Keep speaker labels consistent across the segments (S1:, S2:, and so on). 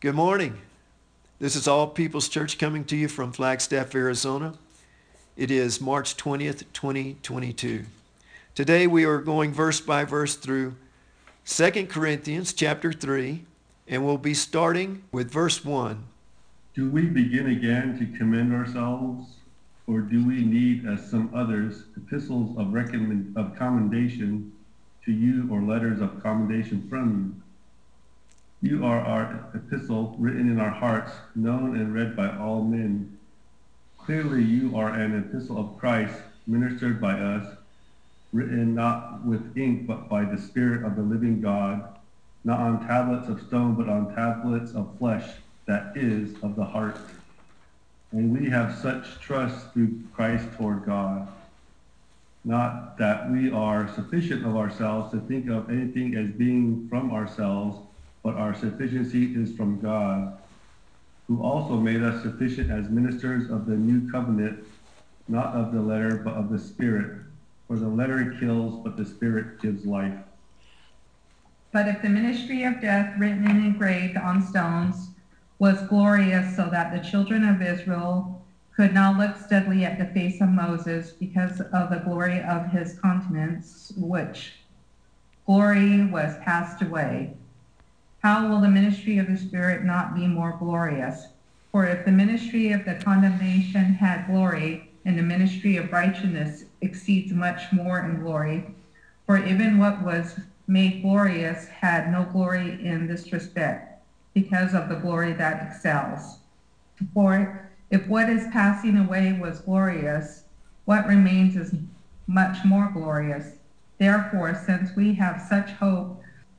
S1: Good morning. This is All People's Church coming to you from Flagstaff, Arizona. It is March 20th, 2022. Today we are going verse by verse through 2 Corinthians chapter 3, and we'll be starting with verse 1.
S2: Do we begin again to commend ourselves, or do we need, as some others, epistles of, recommend, of commendation to you or letters of commendation from you? You are our epistle written in our hearts, known and read by all men. Clearly you are an epistle of Christ, ministered by us, written not with ink, but by the Spirit of the living God, not on tablets of stone, but on tablets of flesh, that is, of the heart. And we have such trust through Christ toward God. Not that we are sufficient of ourselves to think of anything as being from ourselves, but our sufficiency is from God, who also made us sufficient as ministers of the new covenant, not of the letter, but of the Spirit. For the letter kills, but the Spirit gives life.
S3: But if the ministry of death written and engraved on stones was glorious so that the children of Israel could not look steadily at the face of Moses because of the glory of his countenance, which glory was passed away, how will the ministry of the Spirit not be more glorious? For if the ministry of the condemnation had glory, and the ministry of righteousness exceeds much more in glory, for even what was made glorious had no glory in this respect, because of the glory that excels. For if what is passing away was glorious, what remains is much more glorious. Therefore, since we have such hope,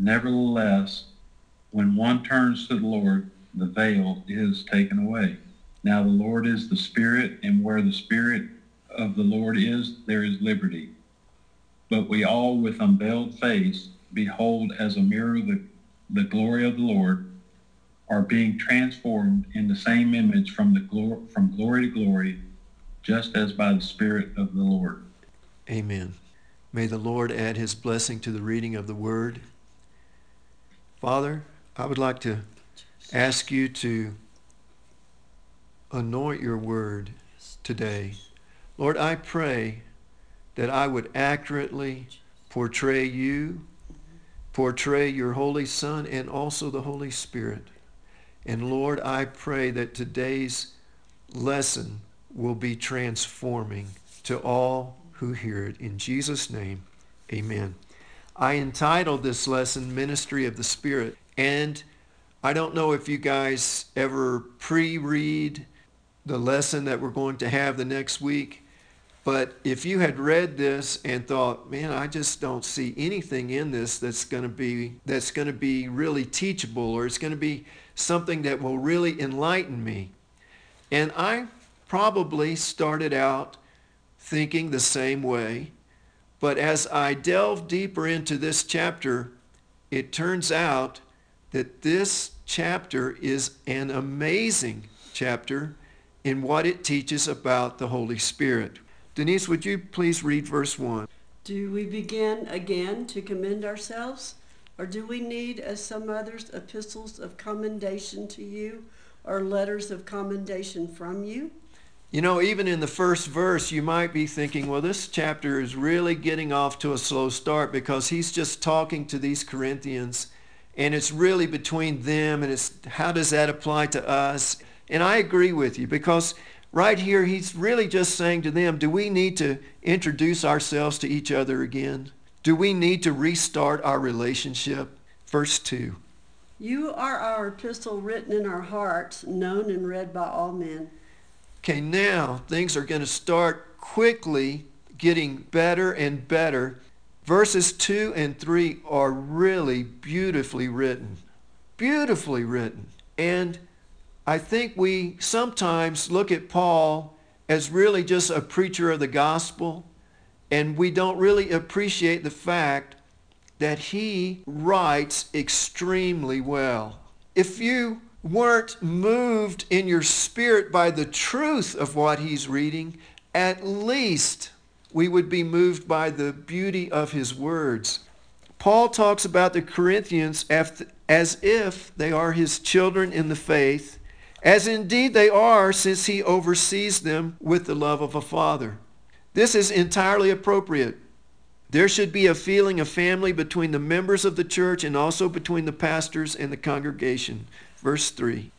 S4: Nevertheless, when one turns to the Lord, the veil is taken away. Now the Lord is the Spirit, and where the Spirit of the Lord is, there is liberty. But we all with unveiled face behold as a mirror the, the glory of the Lord, are being transformed in the same image from the glory from glory to glory, just as by the Spirit of the Lord.
S1: Amen. May the Lord add his blessing to the reading of the word. Father, I would like to ask you to anoint your word today. Lord, I pray that I would accurately portray you, portray your Holy Son, and also the Holy Spirit. And Lord, I pray that today's lesson will be transforming to all who hear it. In Jesus' name, amen. I entitled this lesson Ministry of the Spirit. And I don't know if you guys ever pre-read the lesson that we're going to have the next week. But if you had read this and thought, man, I just don't see anything in this that's going to be that's going to be really teachable or it's going to be something that will really enlighten me. And I probably started out thinking the same way. But as I delve deeper into this chapter, it turns out that this chapter is an amazing chapter in what it teaches about the Holy Spirit. Denise, would you please read verse 1?
S5: Do we begin again to commend ourselves? Or do we need, as some others, epistles of commendation to you or letters of commendation from you?
S1: You know, even in the first verse, you might be thinking, well, this chapter is really getting off to a slow start because he's just talking to these Corinthians and it's really between them and it's how does that apply to us? And I agree with you because right here he's really just saying to them, do we need to introduce ourselves to each other again? Do we need to restart our relationship? Verse 2.
S5: You are our epistle written in our hearts, known and read by all men.
S1: Okay, now things are going to start quickly getting better and better. Verses 2 and 3 are really beautifully written. Beautifully written. And I think we sometimes look at Paul as really just a preacher of the gospel, and we don't really appreciate the fact that he writes extremely well. If you weren't moved in your spirit by the truth of what he's reading, at least we would be moved by the beauty of his words. Paul talks about the Corinthians as if they are his children in the faith, as indeed they are since he oversees them with the love of a father. This is entirely appropriate. There should be a feeling of family between the members of the church and also between the pastors and the congregation. Verse 3.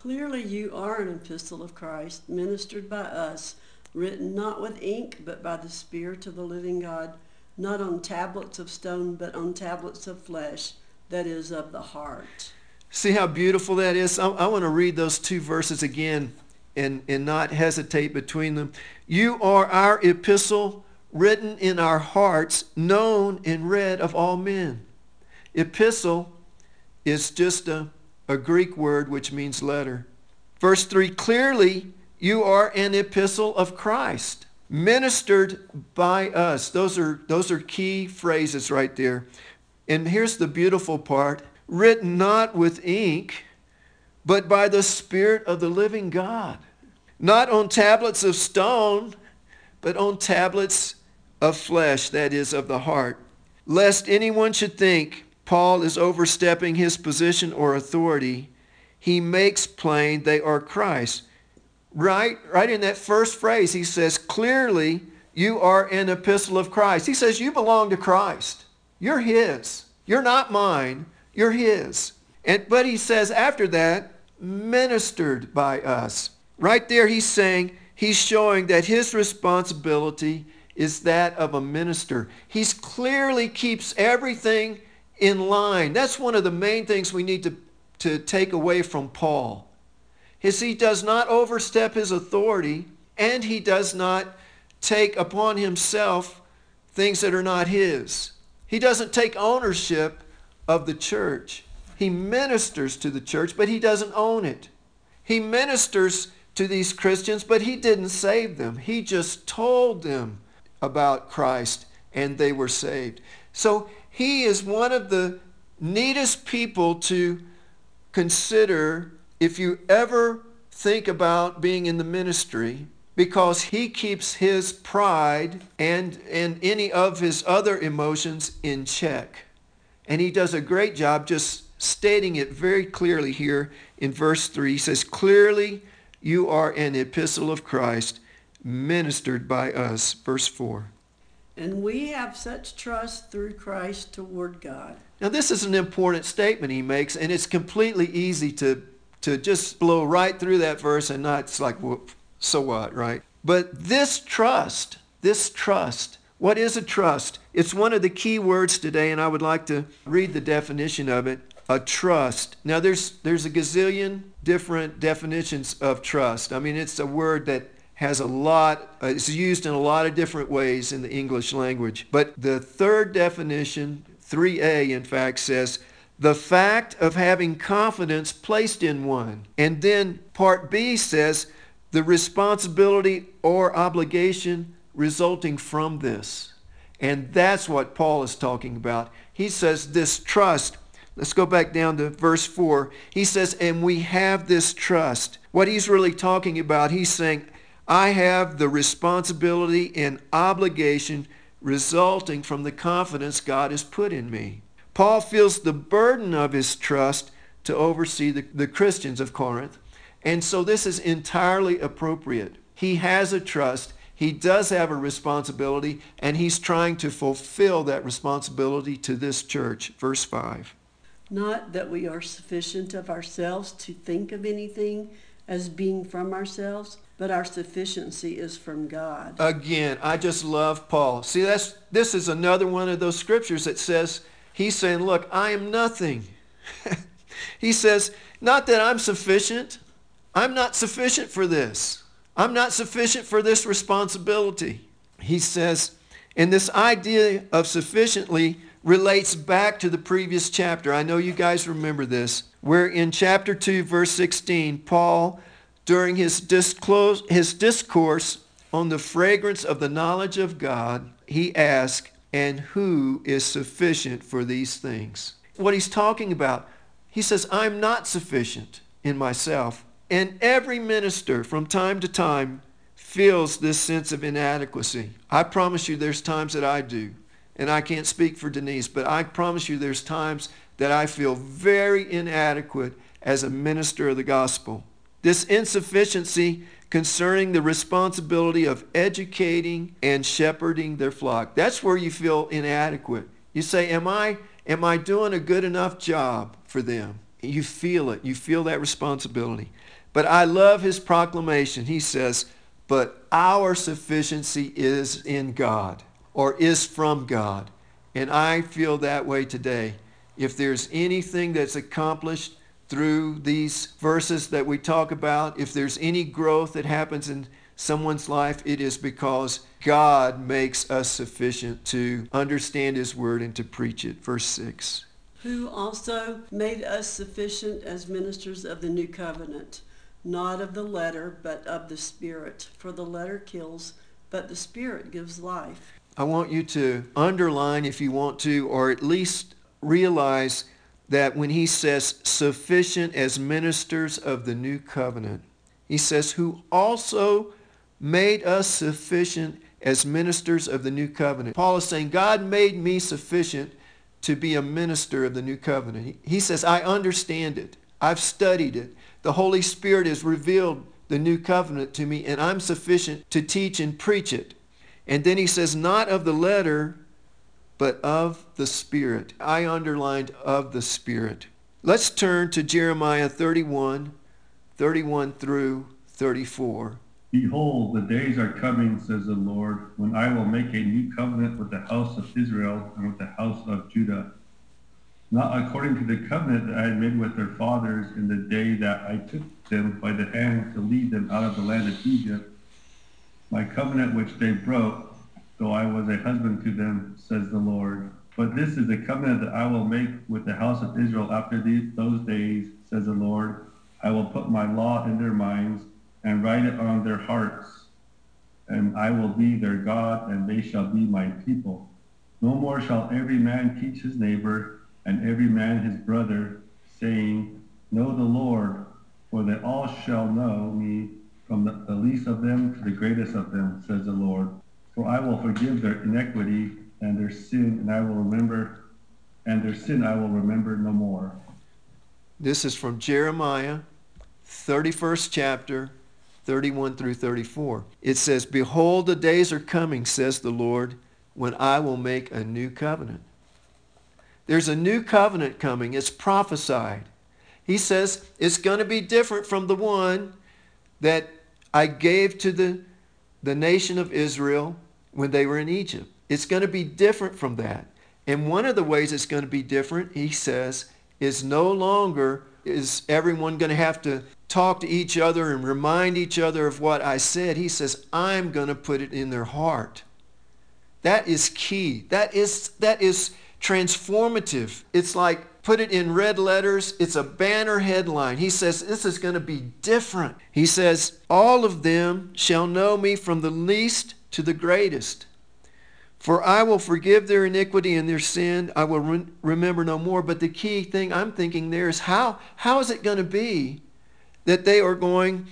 S5: Clearly, you are an epistle of Christ, ministered by us, written not with ink, but by the Spirit of the living God, not on tablets of stone, but on tablets of flesh, that is, of the heart.
S1: See how beautiful that is? I, I want to read those two verses again and, and not hesitate between them. You are our epistle, written in our hearts, known and read of all men. Epistle is just a a Greek word which means letter. Verse 3 clearly, you are an epistle of Christ, ministered by us. Those are, those are key phrases right there. And here's the beautiful part written not with ink, but by the Spirit of the living God. Not on tablets of stone, but on tablets of flesh, that is, of the heart. Lest anyone should think Paul is overstepping his position or authority, he makes plain they are Christ. Right, right in that first phrase, he says, clearly you are an epistle of Christ. He says, you belong to Christ. You're his. You're not mine. You're his. And, but he says after that, ministered by us. Right there, he's saying, he's showing that his responsibility is that of a minister. He clearly keeps everything in line. That's one of the main things we need to, to take away from Paul. Is he does not overstep his authority and he does not take upon himself things that are not his. He doesn't take ownership of the church. He ministers to the church, but he doesn't own it. He ministers to these Christians, but he didn't save them. He just told them about Christ and they were saved. So he is one of the neatest people to consider if you ever think about being in the ministry because he keeps his pride and, and any of his other emotions in check. And he does a great job just stating it very clearly here in verse 3. He says, Clearly you are an epistle of Christ ministered by us. Verse 4.
S5: And we have such trust through Christ toward God.
S1: Now, this is an important statement he makes, and it's completely easy to, to just blow right through that verse and not, it's like, well, so what, right? But this trust, this trust, what is a trust? It's one of the key words today, and I would like to read the definition of it. A trust. Now, there's, there's a gazillion different definitions of trust. I mean, it's a word that has a lot, uh, it's used in a lot of different ways in the English language. But the third definition, 3a in fact, says the fact of having confidence placed in one. And then part B says the responsibility or obligation resulting from this. And that's what Paul is talking about. He says this trust. Let's go back down to verse 4. He says, and we have this trust. What he's really talking about, he's saying, I have the responsibility and obligation resulting from the confidence God has put in me. Paul feels the burden of his trust to oversee the, the Christians of Corinth. And so this is entirely appropriate. He has a trust. He does have a responsibility, and he's trying to fulfill that responsibility to this church. Verse 5.
S5: Not that we are sufficient of ourselves to think of anything as being from ourselves, but our sufficiency is from God.
S1: Again, I just love Paul. See, that's this is another one of those scriptures that says he's saying, "Look, I am nothing." he says, "Not that I'm sufficient. I'm not sufficient for this. I'm not sufficient for this responsibility." He says, and this idea of sufficiently relates back to the previous chapter. I know you guys remember this. where in chapter 2, verse 16, Paul, during his, disclose, his discourse on the fragrance of the knowledge of God, he asked, And who is sufficient for these things? What he's talking about, he says, I'm not sufficient in myself. And every minister from time to time feels this sense of inadequacy. I promise you there's times that I do. And I can't speak for Denise, but I promise you there's times that I feel very inadequate as a minister of the gospel. This insufficiency concerning the responsibility of educating and shepherding their flock. That's where you feel inadequate. You say, am I, am I doing a good enough job for them? You feel it. You feel that responsibility. But I love his proclamation. He says, but our sufficiency is in God or is from God. And I feel that way today. If there's anything that's accomplished through these verses that we talk about, if there's any growth that happens in someone's life, it is because God makes us sufficient to understand his word and to preach it. Verse 6.
S5: Who also made us sufficient as ministers of the new covenant, not of the letter, but of the Spirit. For the letter kills, but the Spirit gives life.
S1: I want you to underline, if you want to, or at least realize that when he says sufficient as ministers of the new covenant, he says, who also made us sufficient as ministers of the new covenant. Paul is saying, God made me sufficient to be a minister of the new covenant. He says, I understand it. I've studied it. The Holy Spirit has revealed the new covenant to me, and I'm sufficient to teach and preach it. And then he says, not of the letter, but of the Spirit. I underlined of the Spirit. Let's turn to Jeremiah 31, 31 through 34.
S2: Behold, the days are coming, says the Lord, when I will make a new covenant with the house of Israel and with the house of Judah. Not according to the covenant that I had made with their fathers in the day that I took them by the hand to lead them out of the land of Egypt, my covenant which they broke, though I was a husband to them, says the Lord. But this is the covenant that I will make with the house of Israel after these, those days, says the Lord. I will put my law in their minds and write it on their hearts. And I will be their God, and they shall be my people. No more shall every man teach his neighbor, and every man his brother, saying, Know the Lord, for they all shall know me, from the, the least of them to the greatest of them, says the Lord. For I will forgive their iniquity and their sin, and I will remember, and their sin I will remember no more.
S1: This is from Jeremiah, 31st chapter, 31 through 34. It says, Behold, the days are coming, says the Lord, when I will make a new covenant. There's a new covenant coming. It's prophesied. He says it's going to be different from the one that I gave to the, the nation of Israel when they were in Egypt. It's going to be different from that. And one of the ways it's going to be different, he says, is no longer is everyone going to have to talk to each other and remind each other of what I said. He says, I'm going to put it in their heart. That is key. That is, that is transformative. It's like put it in red letters. It's a banner headline. He says, this is going to be different. He says, all of them shall know me from the least to the greatest. For I will forgive their iniquity and their sin. I will re- remember no more. But the key thing I'm thinking there is how, how is it going to be that they are going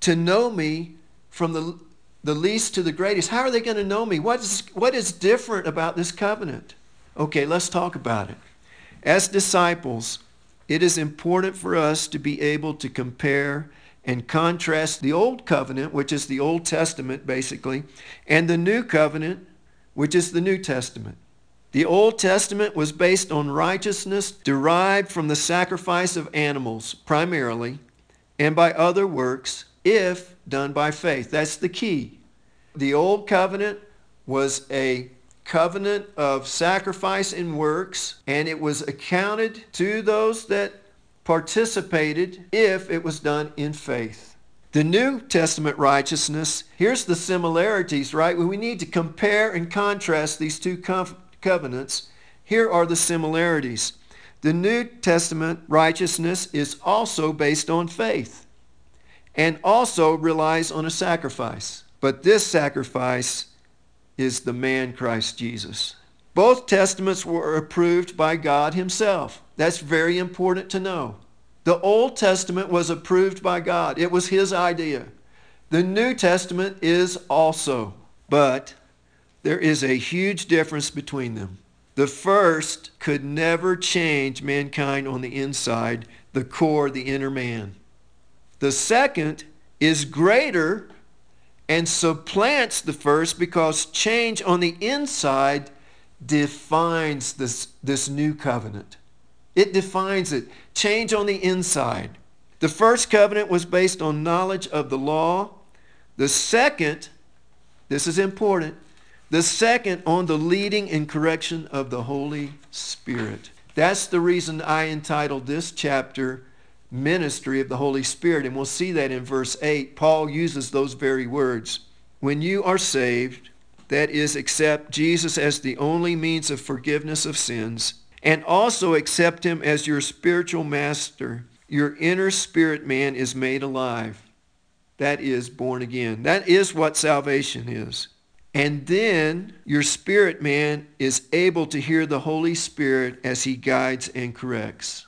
S1: to know me from the, the least to the greatest? How are they going to know me? What is, what is different about this covenant? Okay, let's talk about it. As disciples, it is important for us to be able to compare and contrast the Old Covenant, which is the Old Testament basically, and the New Covenant, which is the New Testament. The Old Testament was based on righteousness derived from the sacrifice of animals primarily and by other works if done by faith. That's the key. The Old Covenant was a covenant of sacrifice and works, and it was accounted to those that participated if it was done in faith. The New Testament righteousness, here's the similarities, right? We need to compare and contrast these two covenants. Here are the similarities. The New Testament righteousness is also based on faith and also relies on a sacrifice. But this sacrifice is the man Christ Jesus. Both testaments were approved by God himself. That's very important to know. The Old Testament was approved by God. It was his idea. The New Testament is also. But there is a huge difference between them. The first could never change mankind on the inside, the core, the inner man. The second is greater and supplants the first because change on the inside defines this, this new covenant. It defines it. Change on the inside. The first covenant was based on knowledge of the law. The second, this is important, the second on the leading and correction of the Holy Spirit. That's the reason I entitled this chapter Ministry of the Holy Spirit. And we'll see that in verse 8. Paul uses those very words. When you are saved, that is, accept Jesus as the only means of forgiveness of sins, and also accept him as your spiritual master, your inner spirit man is made alive. That is born again. That is what salvation is. And then your spirit man is able to hear the Holy Spirit as he guides and corrects.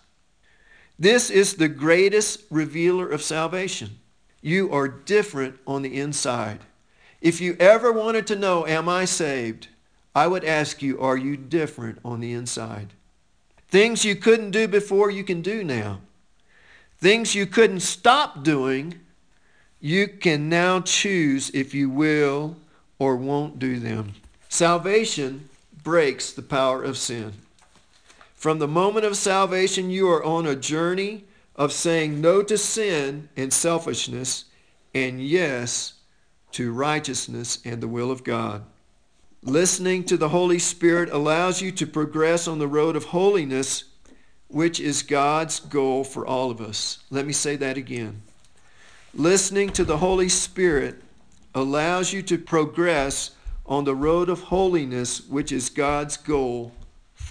S1: This is the greatest revealer of salvation. You are different on the inside. If you ever wanted to know, am I saved? I would ask you, are you different on the inside? Things you couldn't do before, you can do now. Things you couldn't stop doing, you can now choose if you will or won't do them. Salvation breaks the power of sin. From the moment of salvation, you are on a journey of saying no to sin and selfishness and yes to righteousness and the will of God. Listening to the Holy Spirit allows you to progress on the road of holiness, which is God's goal for all of us. Let me say that again. Listening to the Holy Spirit allows you to progress on the road of holiness, which is God's goal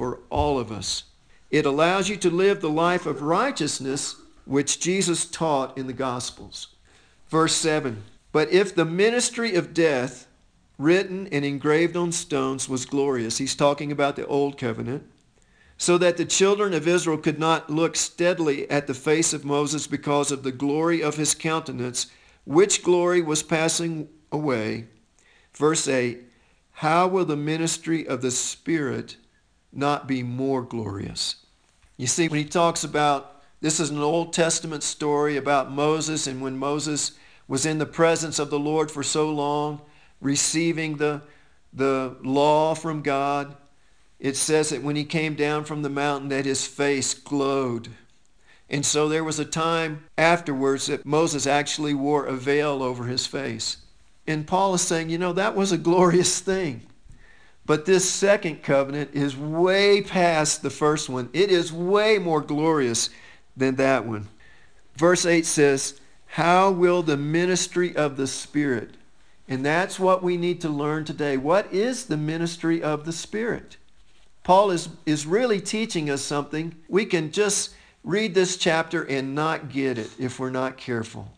S1: for all of us. It allows you to live the life of righteousness, which Jesus taught in the Gospels. Verse 7 But if the ministry of death, written and engraved on stones, was glorious, he's talking about the Old Covenant, so that the children of Israel could not look steadily at the face of Moses because of the glory of his countenance, which glory was passing away. Verse 8, how will the ministry of the Spirit not be more glorious? You see, when he talks about, this is an Old Testament story about Moses and when Moses was in the presence of the Lord for so long, receiving the, the law from God, it says that when he came down from the mountain that his face glowed and so there was a time afterwards that Moses actually wore a veil over his face. And Paul is saying, you know, that was a glorious thing. But this second covenant is way past the first one. It is way more glorious than that one. Verse 8 says, How will the ministry of the Spirit? And that's what we need to learn today. What is the ministry of the Spirit? Paul is, is really teaching us something. We can just read this chapter and not get it if we're not careful.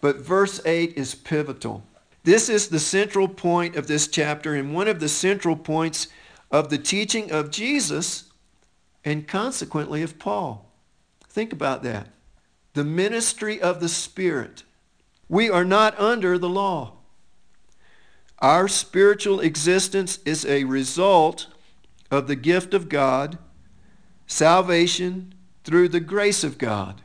S1: But verse 8 is pivotal. This is the central point of this chapter and one of the central points of the teaching of Jesus and consequently of Paul. Think about that. The ministry of the Spirit. We are not under the law. Our spiritual existence is a result of the gift of God, salvation, through the grace of God.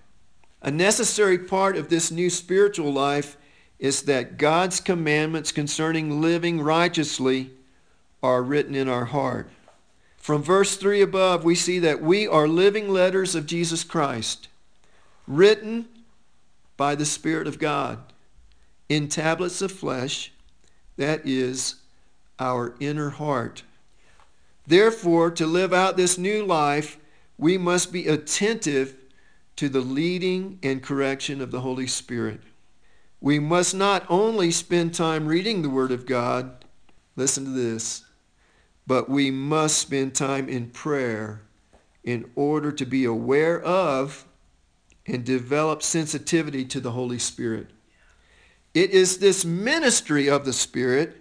S1: A necessary part of this new spiritual life is that God's commandments concerning living righteously are written in our heart. From verse 3 above, we see that we are living letters of Jesus Christ, written by the Spirit of God in tablets of flesh, that is, our inner heart. Therefore, to live out this new life, we must be attentive to the leading and correction of the Holy Spirit. We must not only spend time reading the Word of God, listen to this, but we must spend time in prayer in order to be aware of and develop sensitivity to the Holy Spirit. It is this ministry of the Spirit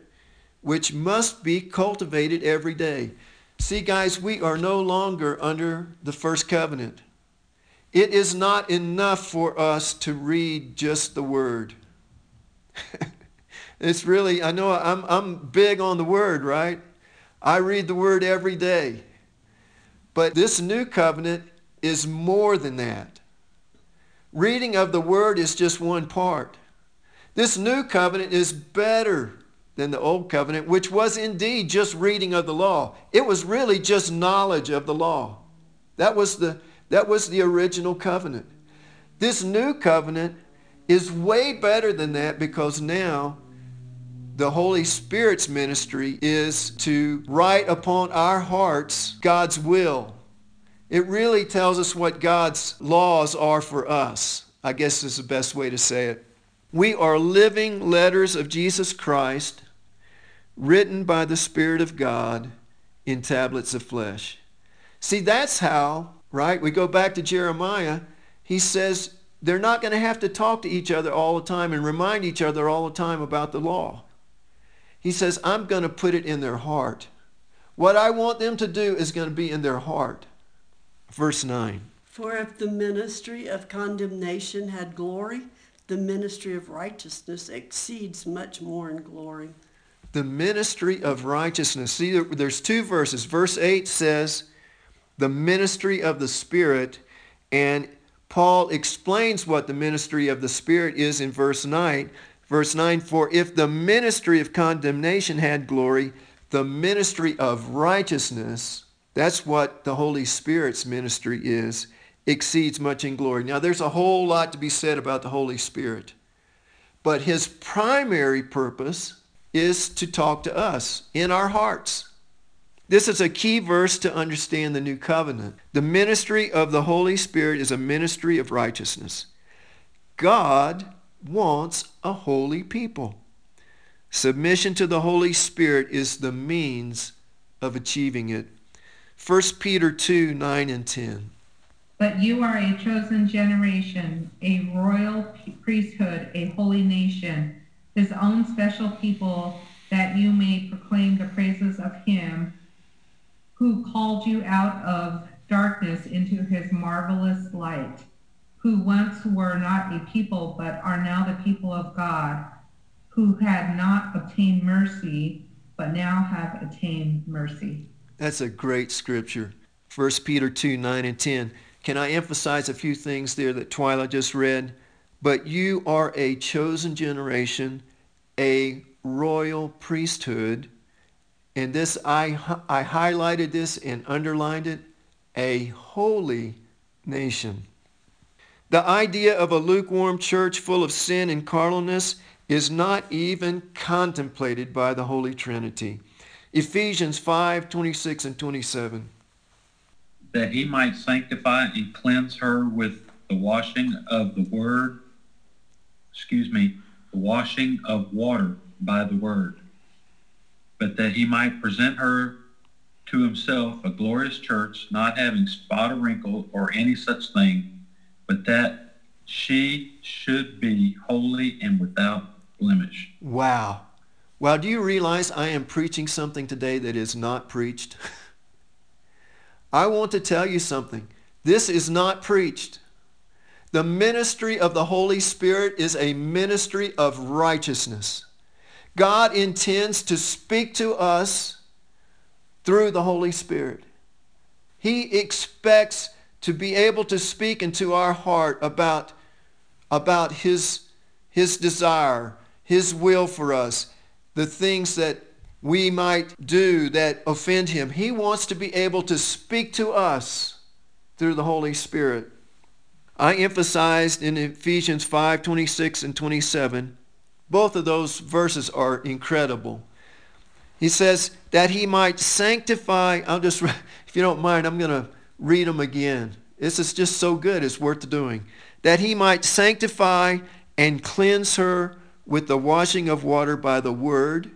S1: which must be cultivated every day. See, guys, we are no longer under the first covenant. It is not enough for us to read just the word. it's really, I know I'm, I'm big on the word, right? I read the word every day. But this new covenant is more than that. Reading of the word is just one part. This new covenant is better than the old covenant, which was indeed just reading of the law. It was really just knowledge of the law. That was the, that was the original covenant. This new covenant is way better than that because now the Holy Spirit's ministry is to write upon our hearts God's will. It really tells us what God's laws are for us. I guess is the best way to say it. We are living letters of Jesus Christ written by the Spirit of God in tablets of flesh. See, that's how, right? We go back to Jeremiah. He says they're not going to have to talk to each other all the time and remind each other all the time about the law. He says, I'm going to put it in their heart. What I want them to do is going to be in their heart. Verse 9.
S5: For if the ministry of condemnation had glory, the ministry of righteousness exceeds much more in glory.
S1: The ministry of righteousness. See, there's two verses. Verse 8 says, the ministry of the Spirit, and Paul explains what the ministry of the Spirit is in verse 9. Verse 9, for if the ministry of condemnation had glory, the ministry of righteousness, that's what the Holy Spirit's ministry is, exceeds much in glory. Now, there's a whole lot to be said about the Holy Spirit. But his primary purpose is to talk to us in our hearts. This is a key verse to understand the new covenant. The ministry of the Holy Spirit is a ministry of righteousness. God wants a holy people. Submission to the Holy Spirit is the means of achieving it. 1 Peter 2, 9 and 10.
S3: But you are a chosen generation, a royal priesthood, a holy nation, his own special people, that you may proclaim the praises of him who called you out of darkness into his marvelous light who once were not a people, but are now the people of God, who had not obtained mercy, but now have attained mercy.
S1: That's a great scripture. 1 Peter 2, 9 and 10. Can I emphasize a few things there that Twyla just read? But you are a chosen generation, a royal priesthood. And this, I, I highlighted this and underlined it, a holy nation. The idea of a lukewarm church full of sin and carnalness is not even contemplated by the Holy Trinity. Ephesians 5, 26 and 27.
S4: That he might sanctify and cleanse her with the washing of the word, excuse me, the washing of water by the word, but that he might present her to himself a glorious church, not having spot or wrinkle or any such thing, but that she should be holy and without blemish.
S1: Wow. Well, do you realize I am preaching something today that is not preached? I want to tell you something. This is not preached. The ministry of the Holy Spirit is a ministry of righteousness. God intends to speak to us through the Holy Spirit. He expects to be able to speak into our heart about, about his, his desire, his will for us, the things that we might do that offend him. He wants to be able to speak to us through the Holy Spirit. I emphasized in Ephesians 5, 26 and 27, both of those verses are incredible. He says that he might sanctify, I'll just, if you don't mind, I'm going to read them again. This is just so good, it's worth doing. That he might sanctify and cleanse her with the washing of water by the word,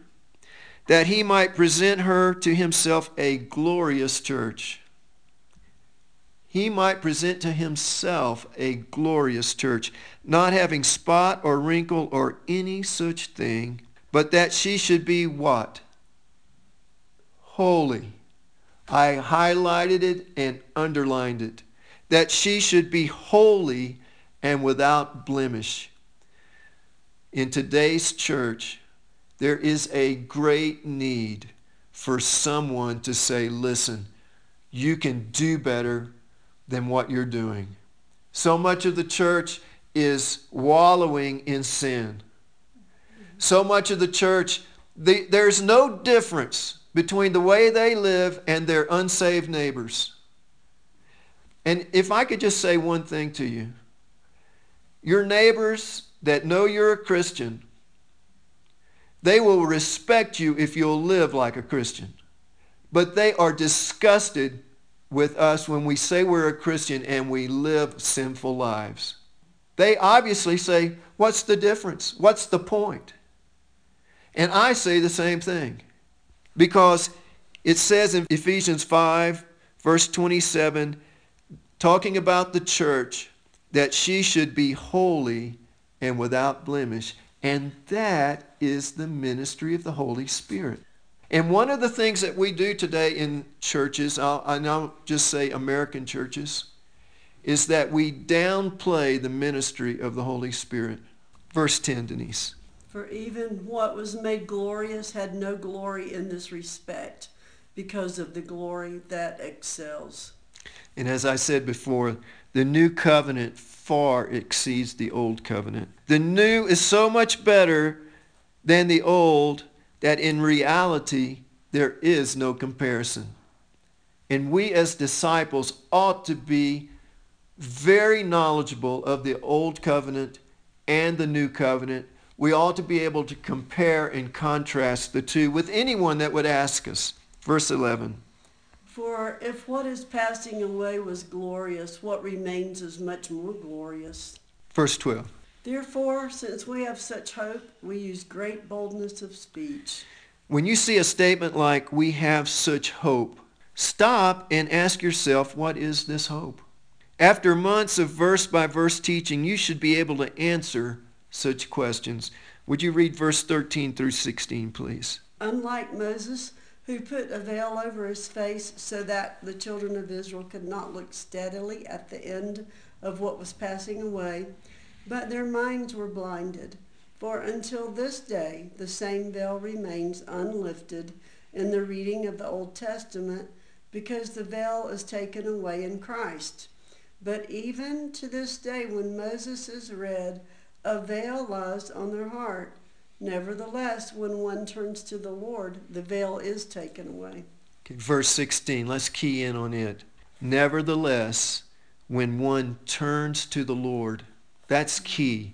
S1: that he might present her to himself a glorious church. he might present to himself a glorious church, not having spot or wrinkle or any such thing, but that she should be what? Holy. I highlighted it and underlined it. That she should be holy and without blemish. In today's church, there is a great need for someone to say, listen, you can do better than what you're doing. So much of the church is wallowing in sin. So much of the church, the, there's no difference between the way they live and their unsaved neighbors. And if I could just say one thing to you, your neighbors that know you're a Christian, they will respect you if you'll live like a Christian. But they are disgusted with us when we say we're a Christian and we live sinful lives. They obviously say, what's the difference? What's the point? And I say the same thing. Because it says in Ephesians 5, verse 27, talking about the church, that she should be holy and without blemish. And that is the ministry of the Holy Spirit. And one of the things that we do today in churches, I'll, and I'll just say American churches, is that we downplay the ministry of the Holy Spirit. Verse 10, Denise.
S5: For even what was made glorious had no glory in this respect because of the glory that excels.
S1: And as I said before, the new covenant far exceeds the old covenant. The new is so much better than the old that in reality there is no comparison. And we as disciples ought to be very knowledgeable of the old covenant and the new covenant. We ought to be able to compare and contrast the two with anyone that would ask us. Verse 11.
S5: For if what is passing away was glorious, what remains is much more glorious.
S1: Verse 12.
S5: Therefore, since we have such hope, we use great boldness of speech.
S1: When you see a statement like, we have such hope, stop and ask yourself, what is this hope? After months of verse by verse teaching, you should be able to answer such questions. Would you read verse 13 through 16, please?
S5: Unlike Moses, who put a veil over his face so that the children of Israel could not look steadily at the end of what was passing away, but their minds were blinded. For until this day, the same veil remains unlifted in the reading of the Old Testament because the veil is taken away in Christ. But even to this day, when Moses is read, a veil lies on their heart. Nevertheless, when one turns to the Lord, the veil is taken away.
S1: Okay, verse 16, let's key in on it. Nevertheless, when one turns to the Lord, that's key.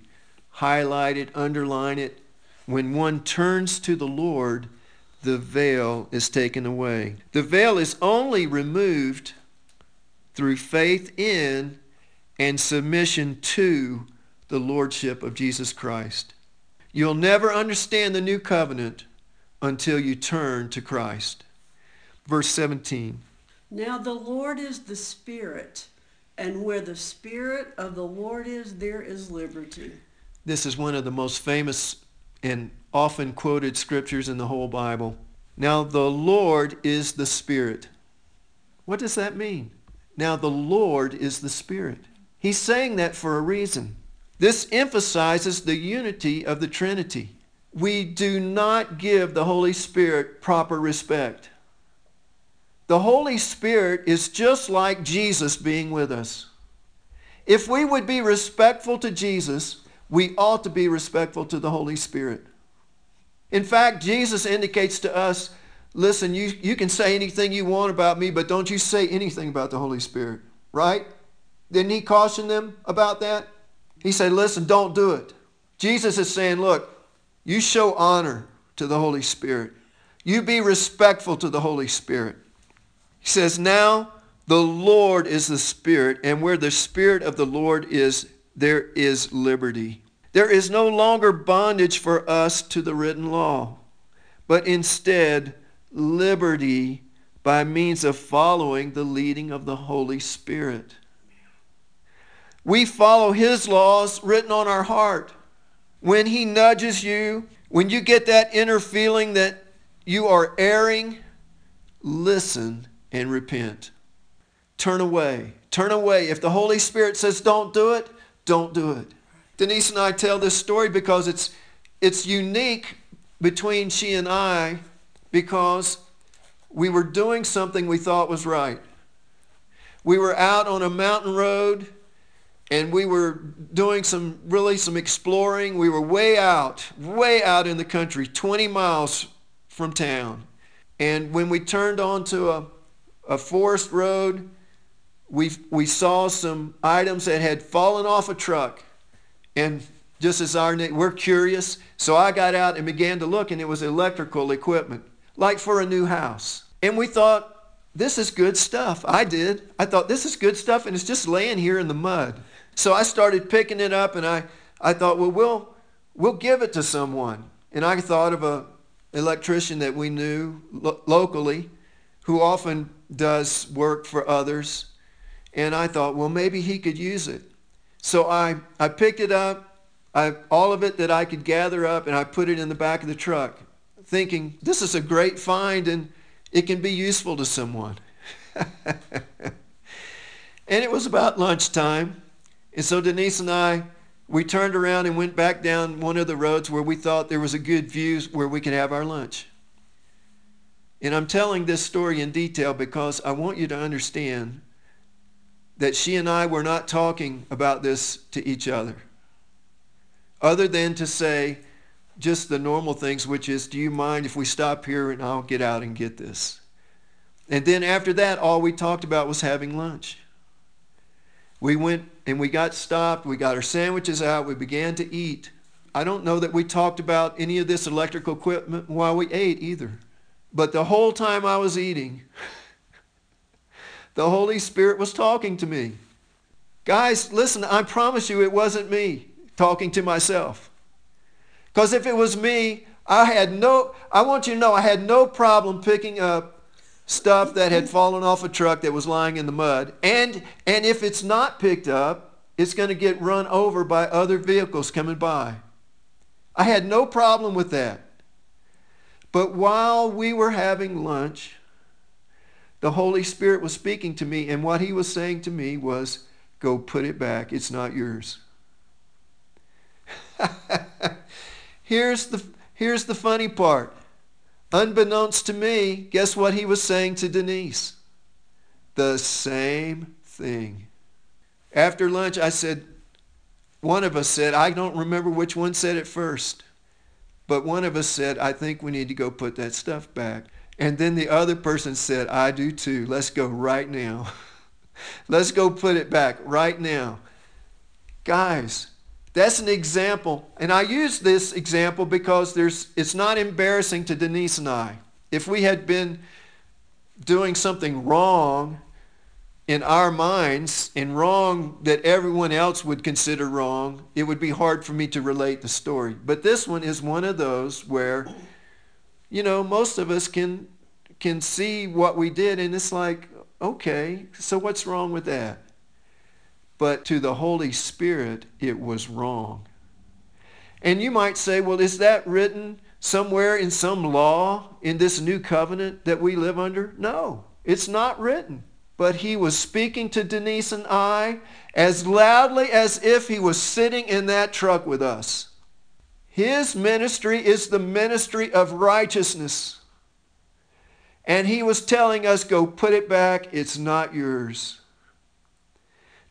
S1: Highlight it, underline it. When one turns to the Lord, the veil is taken away. The veil is only removed through faith in and submission to the Lordship of Jesus Christ. You'll never understand the new covenant until you turn to Christ. Verse 17.
S5: Now the Lord is the Spirit, and where the Spirit of the Lord is, there is liberty.
S1: This is one of the most famous and often quoted scriptures in the whole Bible. Now the Lord is the Spirit. What does that mean? Now the Lord is the Spirit. He's saying that for a reason. This emphasizes the unity of the Trinity. We do not give the Holy Spirit proper respect. The Holy Spirit is just like Jesus being with us. If we would be respectful to Jesus, we ought to be respectful to the Holy Spirit. In fact, Jesus indicates to us listen, you, you can say anything you want about me, but don't you say anything about the Holy Spirit, right? Didn't he caution them about that? He said, listen, don't do it. Jesus is saying, look, you show honor to the Holy Spirit. You be respectful to the Holy Spirit. He says, now the Lord is the Spirit, and where the Spirit of the Lord is, there is liberty. There is no longer bondage for us to the written law, but instead liberty by means of following the leading of the Holy Spirit. We follow His laws written on our heart. When He nudges you, when you get that inner feeling that you are erring, listen and repent. Turn away. Turn away. If the Holy Spirit says don't do it, don't do it. Denise and I tell this story because it's, it's unique between she and I because we were doing something we thought was right. We were out on a mountain road and we were doing some really some exploring. We were way out, way out in the country, 20 miles from town. And when we turned onto a, a forest road, we, we saw some items that had fallen off a truck. And just as our, we're curious, so I got out and began to look, and it was electrical equipment, like for a new house. And we thought, this is good stuff. I did. I thought, this is good stuff, and it's just laying here in the mud. So I started picking it up, and I, I thought, well, we'll, we'll give it to someone. And I thought of a electrician that we knew lo- locally who often does work for others. And I thought, well, maybe he could use it. So I, I picked it up, I, all of it that I could gather up, and I put it in the back of the truck, thinking, this is a great find and it can be useful to someone. and it was about lunchtime. And so Denise and I, we turned around and went back down one of the roads where we thought there was a good view where we could have our lunch. And I'm telling this story in detail because I want you to understand that she and I were not talking about this to each other, other than to say just the normal things, which is, do you mind if we stop here and I'll get out and get this? And then after that, all we talked about was having lunch. We went and we got stopped. We got our sandwiches out. We began to eat. I don't know that we talked about any of this electrical equipment while we ate either. But the whole time I was eating, the Holy Spirit was talking to me. Guys, listen, I promise you it wasn't me talking to myself. Because if it was me, I had no, I want you to know, I had no problem picking up stuff that had fallen off a truck that was lying in the mud. And, and if it's not picked up, it's going to get run over by other vehicles coming by. I had no problem with that. But while we were having lunch, the Holy Spirit was speaking to me, and what he was saying to me was, Go put it back. It's not yours. here's, the, here's the funny part. Unbeknownst to me, guess what he was saying to Denise? The same thing. After lunch, I said, one of us said, I don't remember which one said it first, but one of us said, I think we need to go put that stuff back. And then the other person said, I do too. Let's go right now. Let's go put it back right now. Guys, that's an example. And I use this example because there's, it's not embarrassing to Denise and I. If we had been doing something wrong in our minds and wrong that everyone else would consider wrong, it would be hard for me to relate the story. But this one is one of those where you know, most of us can can see what we did and it's like, okay, so what's wrong with that? But to the Holy Spirit, it was wrong. And you might say, well, is that written somewhere in some law in this new covenant that we live under? No, it's not written. But he was speaking to Denise and I as loudly as if he was sitting in that truck with us. His ministry is the ministry of righteousness. And he was telling us, go put it back. It's not yours.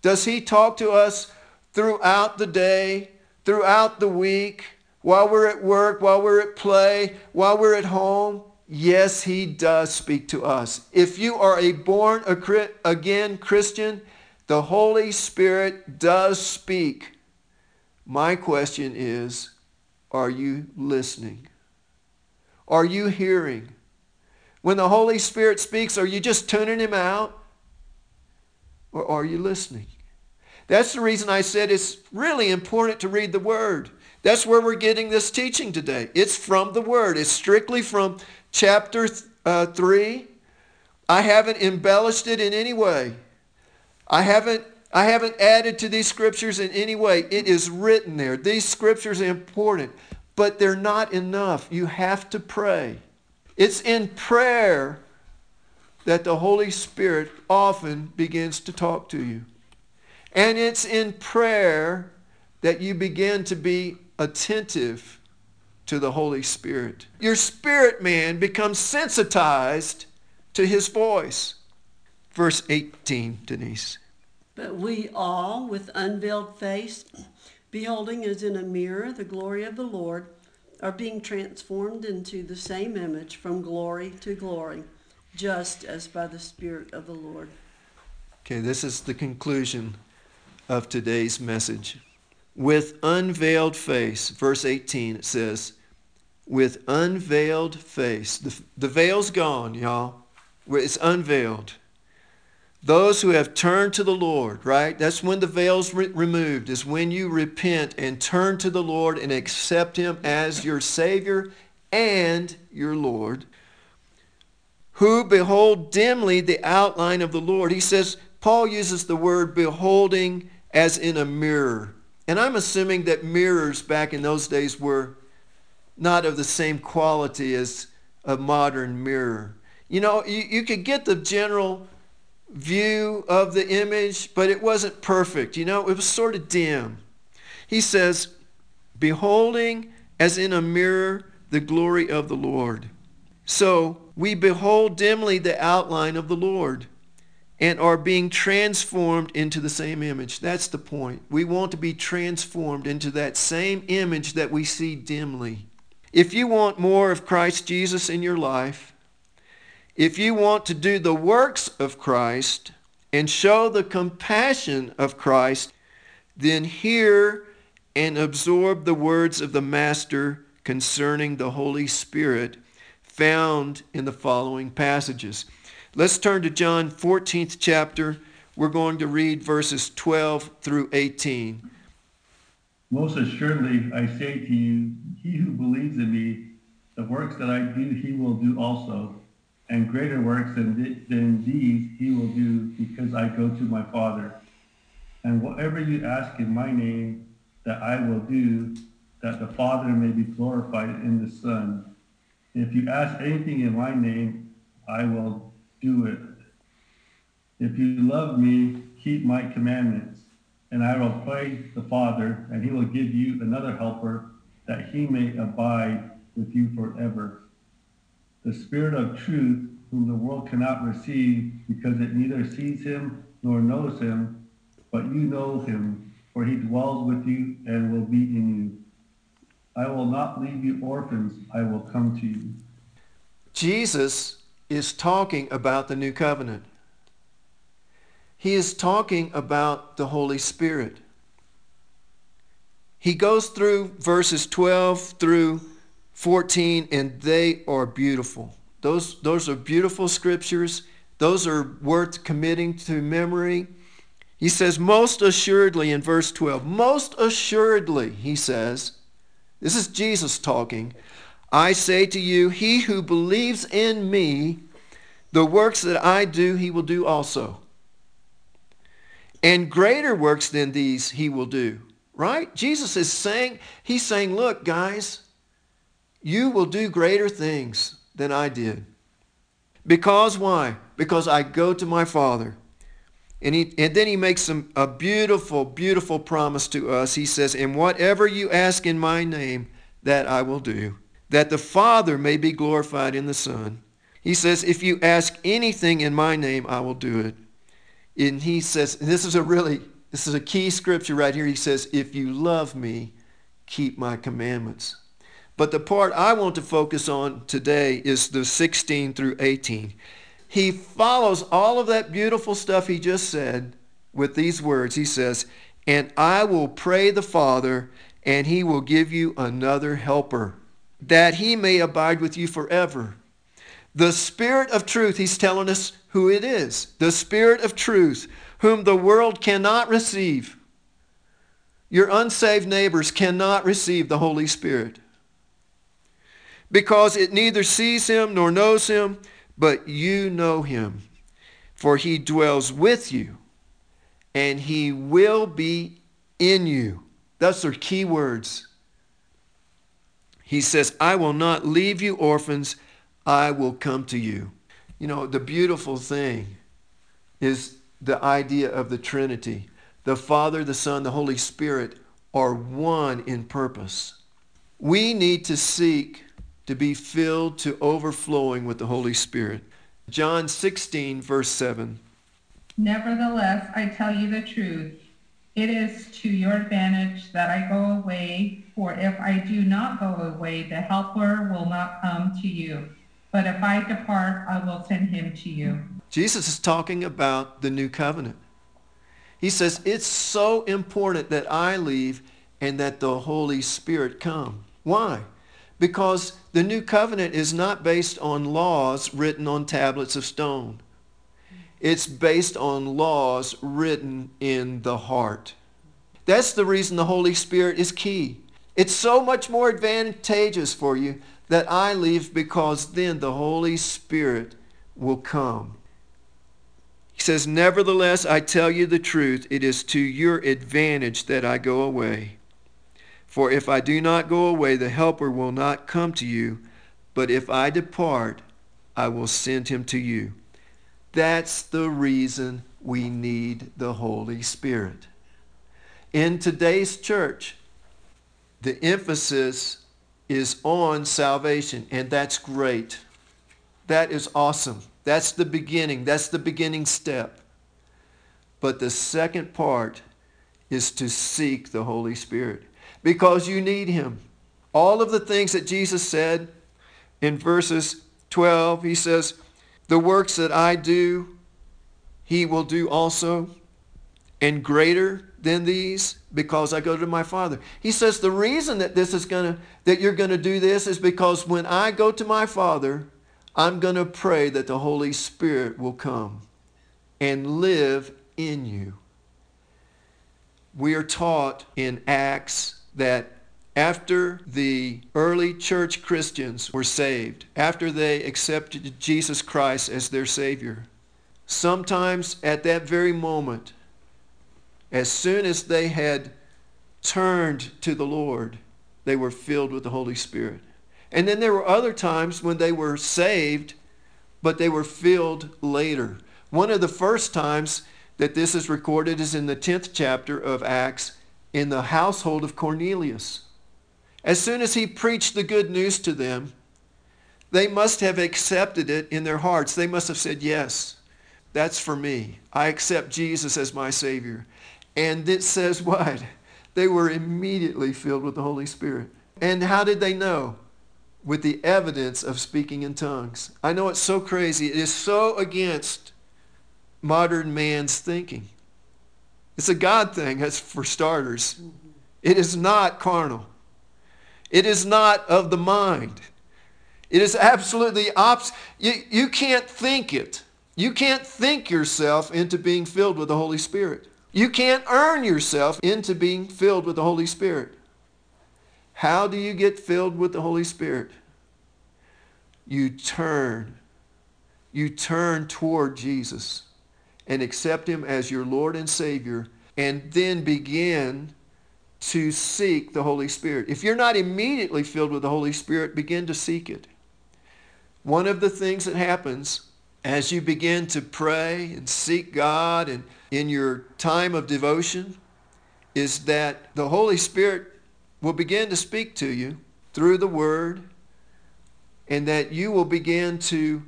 S1: Does he talk to us throughout the day, throughout the week, while we're at work, while we're at play, while we're at home? Yes, he does speak to us. If you are a born again Christian, the Holy Spirit does speak. My question is, are you listening? Are you hearing? When the Holy Spirit speaks, are you just tuning him out? Or are you listening? That's the reason I said it's really important to read the Word. That's where we're getting this teaching today. It's from the Word. It's strictly from chapter uh, 3 I haven't embellished it in any way. I haven't I haven't added to these scriptures in any way. It is written there. These scriptures are important, but they're not enough. You have to pray. It's in prayer that the Holy Spirit often begins to talk to you. And it's in prayer that you begin to be attentive to the Holy Spirit. Your spirit man becomes sensitized to his voice. Verse 18, Denise.
S5: But we all, with unveiled face, beholding as in a mirror the glory of the Lord, are being transformed into the same image from glory to glory, just as by the Spirit of the Lord.
S1: Okay, this is the conclusion of today's message. With unveiled face, verse 18, it says, with unveiled face. The, the veil's gone, y'all. It's unveiled. Those who have turned to the Lord, right? That's when the veil's re- removed, is when you repent and turn to the Lord and accept Him as your Savior and your Lord. Who behold dimly the outline of the Lord. He says, Paul uses the word beholding as in a mirror. And I'm assuming that mirrors back in those days were not of the same quality as a modern mirror. You know, you, you could get the general view of the image, but it wasn't perfect. You know, it was sort of dim. He says, beholding as in a mirror the glory of the Lord. So we behold dimly the outline of the Lord and are being transformed into the same image. That's the point. We want to be transformed into that same image that we see dimly. If you want more of Christ Jesus in your life, if you want to do the works of Christ and show the compassion of Christ, then hear and absorb the words of the Master concerning the Holy Spirit found in the following passages. Let's turn to John 14th chapter. We're going to read verses 12 through 18.
S2: Most assuredly, I say to you, he who believes in me, the works that I do, he will do also and greater works than, th- than these he will do because I go to my Father. And whatever you ask in my name, that I will do, that the Father may be glorified in the Son. If you ask anything in my name, I will do it. If you love me, keep my commandments, and I will pray the Father, and he will give you another helper, that he may abide with you forever the Spirit of truth, whom the world cannot receive, because it neither sees him nor knows him, but you know him, for he dwells with you and will be in you. I will not leave you orphans, I will come to you.
S1: Jesus is talking about the new covenant. He is talking about the Holy Spirit. He goes through verses 12 through 14, and they are beautiful. Those, those are beautiful scriptures. Those are worth committing to memory. He says, most assuredly in verse 12, most assuredly, he says, this is Jesus talking, I say to you, he who believes in me, the works that I do, he will do also. And greater works than these he will do. Right? Jesus is saying, he's saying, look, guys, you will do greater things than I did. Because why? Because I go to my Father. And, he, and then he makes some, a beautiful, beautiful promise to us. He says, And whatever you ask in my name, that I will do, that the Father may be glorified in the Son. He says, If you ask anything in my name, I will do it. And he says, and this is a really, this is a key scripture right here. He says, If you love me, keep my commandments. But the part I want to focus on today is the 16 through 18. He follows all of that beautiful stuff he just said with these words. He says, And I will pray the Father, and he will give you another helper, that he may abide with you forever. The Spirit of truth, he's telling us who it is. The Spirit of truth, whom the world cannot receive. Your unsaved neighbors cannot receive the Holy Spirit because it neither sees him nor knows him, but you know him, for he dwells with you, and he will be in you. Those are key words. He says, I will not leave you orphans, I will come to you. You know, the beautiful thing is the idea of the Trinity. The Father, the Son, the Holy Spirit are one in purpose. We need to seek to be filled to overflowing with the Holy Spirit. John 16, verse 7.
S3: Nevertheless, I tell you the truth. It is to your advantage that I go away, for if I do not go away, the Helper will not come to you. But if I depart, I will send him to you.
S1: Jesus is talking about the new covenant. He says, it's so important that I leave and that the Holy Spirit come. Why? Because the new covenant is not based on laws written on tablets of stone. It's based on laws written in the heart. That's the reason the Holy Spirit is key. It's so much more advantageous for you that I leave because then the Holy Spirit will come. He says, Nevertheless, I tell you the truth, it is to your advantage that I go away. For if I do not go away, the Helper will not come to you, but if I depart, I will send him to you. That's the reason we need the Holy Spirit. In today's church, the emphasis is on salvation, and that's great. That is awesome. That's the beginning. That's the beginning step. But the second part is to seek the Holy Spirit because you need him. All of the things that Jesus said in verses 12, he says, The works that I do, he will do also, and greater than these, because I go to my Father. He says the reason that this is gonna that you're gonna do this is because when I go to my Father, I'm gonna pray that the Holy Spirit will come and live in you. We are taught in Acts that after the early church Christians were saved, after they accepted Jesus Christ as their Savior, sometimes at that very moment, as soon as they had turned to the Lord, they were filled with the Holy Spirit. And then there were other times when they were saved, but they were filled later. One of the first times that this is recorded is in the 10th chapter of Acts in the household of Cornelius. As soon as he preached the good news to them, they must have accepted it in their hearts. They must have said, Yes, that's for me. I accept Jesus as my Savior. And it says what? They were immediately filled with the Holy Spirit. And how did they know? With the evidence of speaking in tongues. I know it's so crazy. It is so against modern man's thinking. It's a God thing, as for starters. It is not carnal. It is not of the mind. It is absolutely opposite. You, you can't think it. You can't think yourself into being filled with the Holy Spirit. You can't earn yourself into being filled with the Holy Spirit. How do you get filled with the Holy Spirit? You turn. You turn toward Jesus and accept him as your Lord and Savior and then begin to seek the Holy Spirit. If you're not immediately filled with the Holy Spirit, begin to seek it. One of the things that happens as you begin to pray and seek God and in your time of devotion is that the Holy Spirit will begin to speak to you through the Word and that you will begin to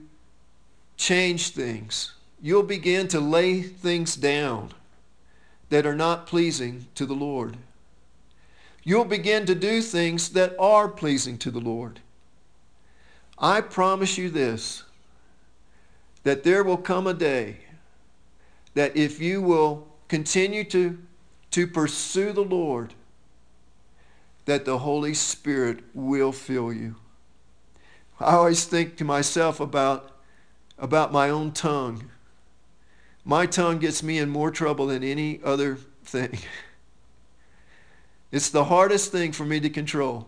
S1: change things you'll begin to lay things down that are not pleasing to the Lord. You'll begin to do things that are pleasing to the Lord. I promise you this, that there will come a day that if you will continue to, to pursue the Lord, that the Holy Spirit will fill you. I always think to myself about, about my own tongue my tongue gets me in more trouble than any other thing. It's the hardest thing for me to control.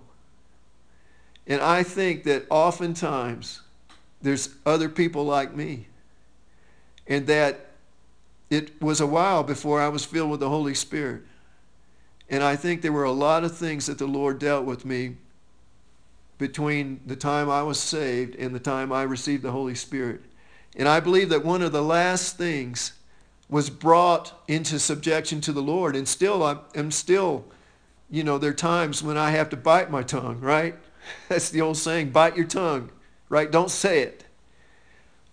S1: And I think that oftentimes there's other people like me. And that it was a while before I was filled with the Holy Spirit. And I think there were a lot of things that the Lord dealt with me between the time I was saved and the time I received the Holy Spirit. And I believe that one of the last things was brought into subjection to the Lord. And still, I'm still, you know, there are times when I have to bite my tongue, right? That's the old saying, bite your tongue, right? Don't say it.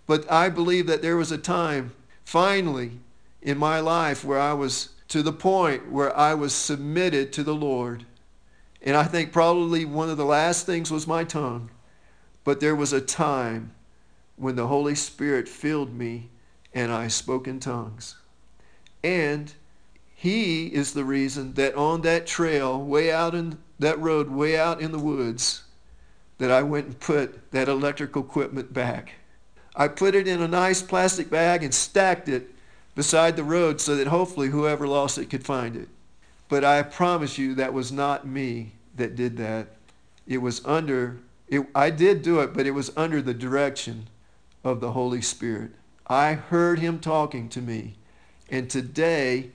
S1: But I believe that there was a time, finally, in my life where I was to the point where I was submitted to the Lord. And I think probably one of the last things was my tongue. But there was a time when the Holy Spirit filled me and I spoke in tongues. And he is the reason that on that trail, way out in that road, way out in the woods, that I went and put that electrical equipment back. I put it in a nice plastic bag and stacked it beside the road so that hopefully whoever lost it could find it. But I promise you that was not me that did that. It was under, it, I did do it, but it was under the direction of the Holy Spirit. I heard him talking to me. And today,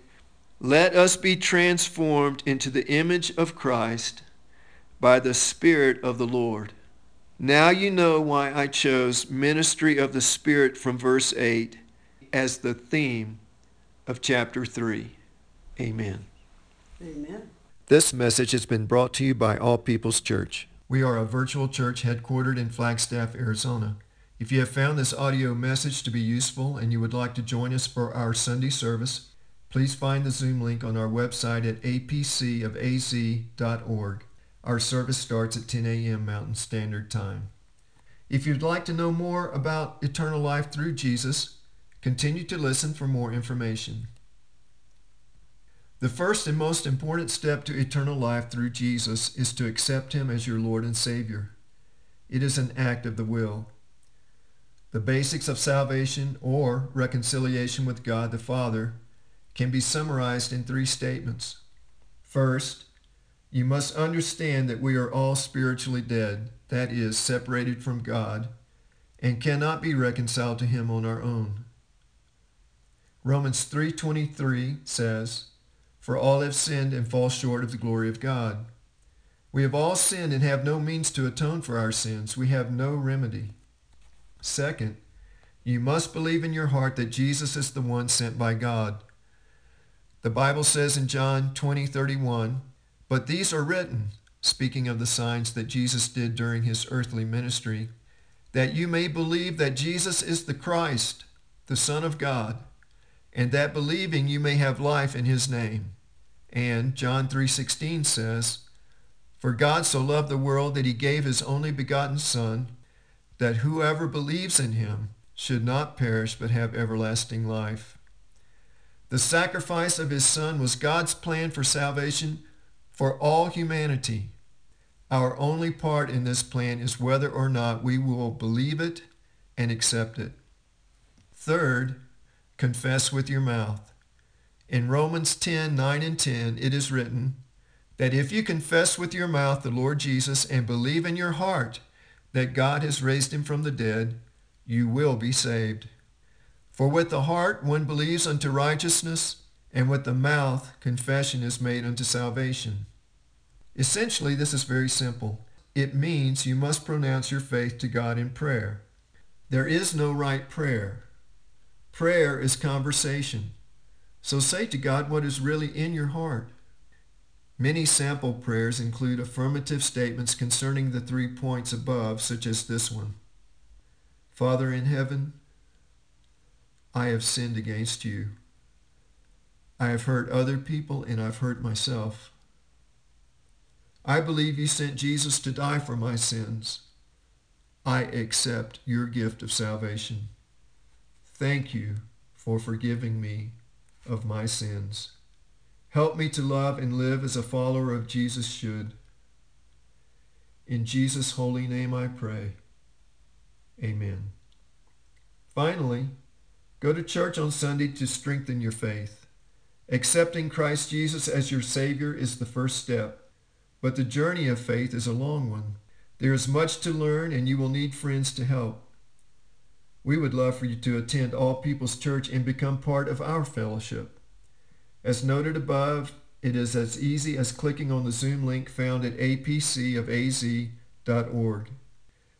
S1: let us be transformed into the image of Christ by the Spirit of the Lord. Now you know why I chose ministry of the Spirit from verse 8 as the theme of chapter 3. Amen.
S5: Amen.
S1: This message has been brought to you by All People's Church. We are a virtual church headquartered in Flagstaff, Arizona. If you have found this audio message to be useful and you would like to join us for our Sunday service, please find the Zoom link on our website at apcofaz.org. Our service starts at 10 a.m. Mountain Standard Time. If you'd like to know more about eternal life through Jesus, Continue to listen for more information. The first and most important step to eternal life through Jesus is to accept him as your Lord and Savior. It is an act of the will. The basics of salvation or reconciliation with God the Father can be summarized in three statements. First, you must understand that we are all spiritually dead, that is, separated from God, and cannot be reconciled to him on our own. Romans 3.23 says, For all have sinned and fall short of the glory of God. We have all sinned and have no means to atone for our sins. We have no remedy. Second, you must believe in your heart that Jesus is the one sent by God. The Bible says in John 20:31, "But these are written, speaking of the signs that Jesus did during his earthly ministry, that you may believe that Jesus is the Christ, the Son of God, and that believing you may have life in his name. And John 3:16 says, For God so loved the world that he gave his only begotten Son, that whoever believes in him should not perish but have everlasting life. The sacrifice of his Son was God's plan for salvation for all humanity. Our only part in this plan is whether or not we will believe it and accept it. Third, confess with your mouth. In Romans 10, 9 and 10, it is written that if you confess with your mouth the Lord Jesus and believe in your heart that God has raised him from the dead, you will be saved. For with the heart one believes unto righteousness, and with the mouth confession is made unto salvation. Essentially, this is very simple. It means you must pronounce your faith to God in prayer. There is no right prayer. Prayer is conversation. So say to God what is really in your heart. Many sample prayers include affirmative statements concerning the three points above, such as this one. Father in heaven, I have sinned against you. I have hurt other people and I've hurt myself. I believe you sent Jesus to die for my sins. I accept your gift of salvation. Thank you for forgiving me of my sins. Help me to love and live as a follower of Jesus should. In Jesus' holy name I pray. Amen. Finally, go to church on Sunday to strengthen your faith. Accepting Christ Jesus as your Savior is the first step, but the journey of faith is a long one. There is much to learn and you will need friends to help. We would love for you to attend All People's Church and become part of our fellowship. As noted above, it is as easy as clicking on the Zoom link found at apcofaz.org.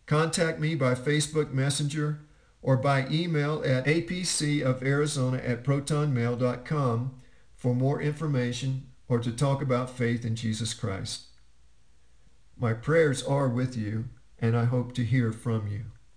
S1: Contact me by Facebook Messenger or by email at apcofarizona at protonmail.com for more information or to talk about faith in Jesus Christ. My prayers are with you, and I hope to hear from you.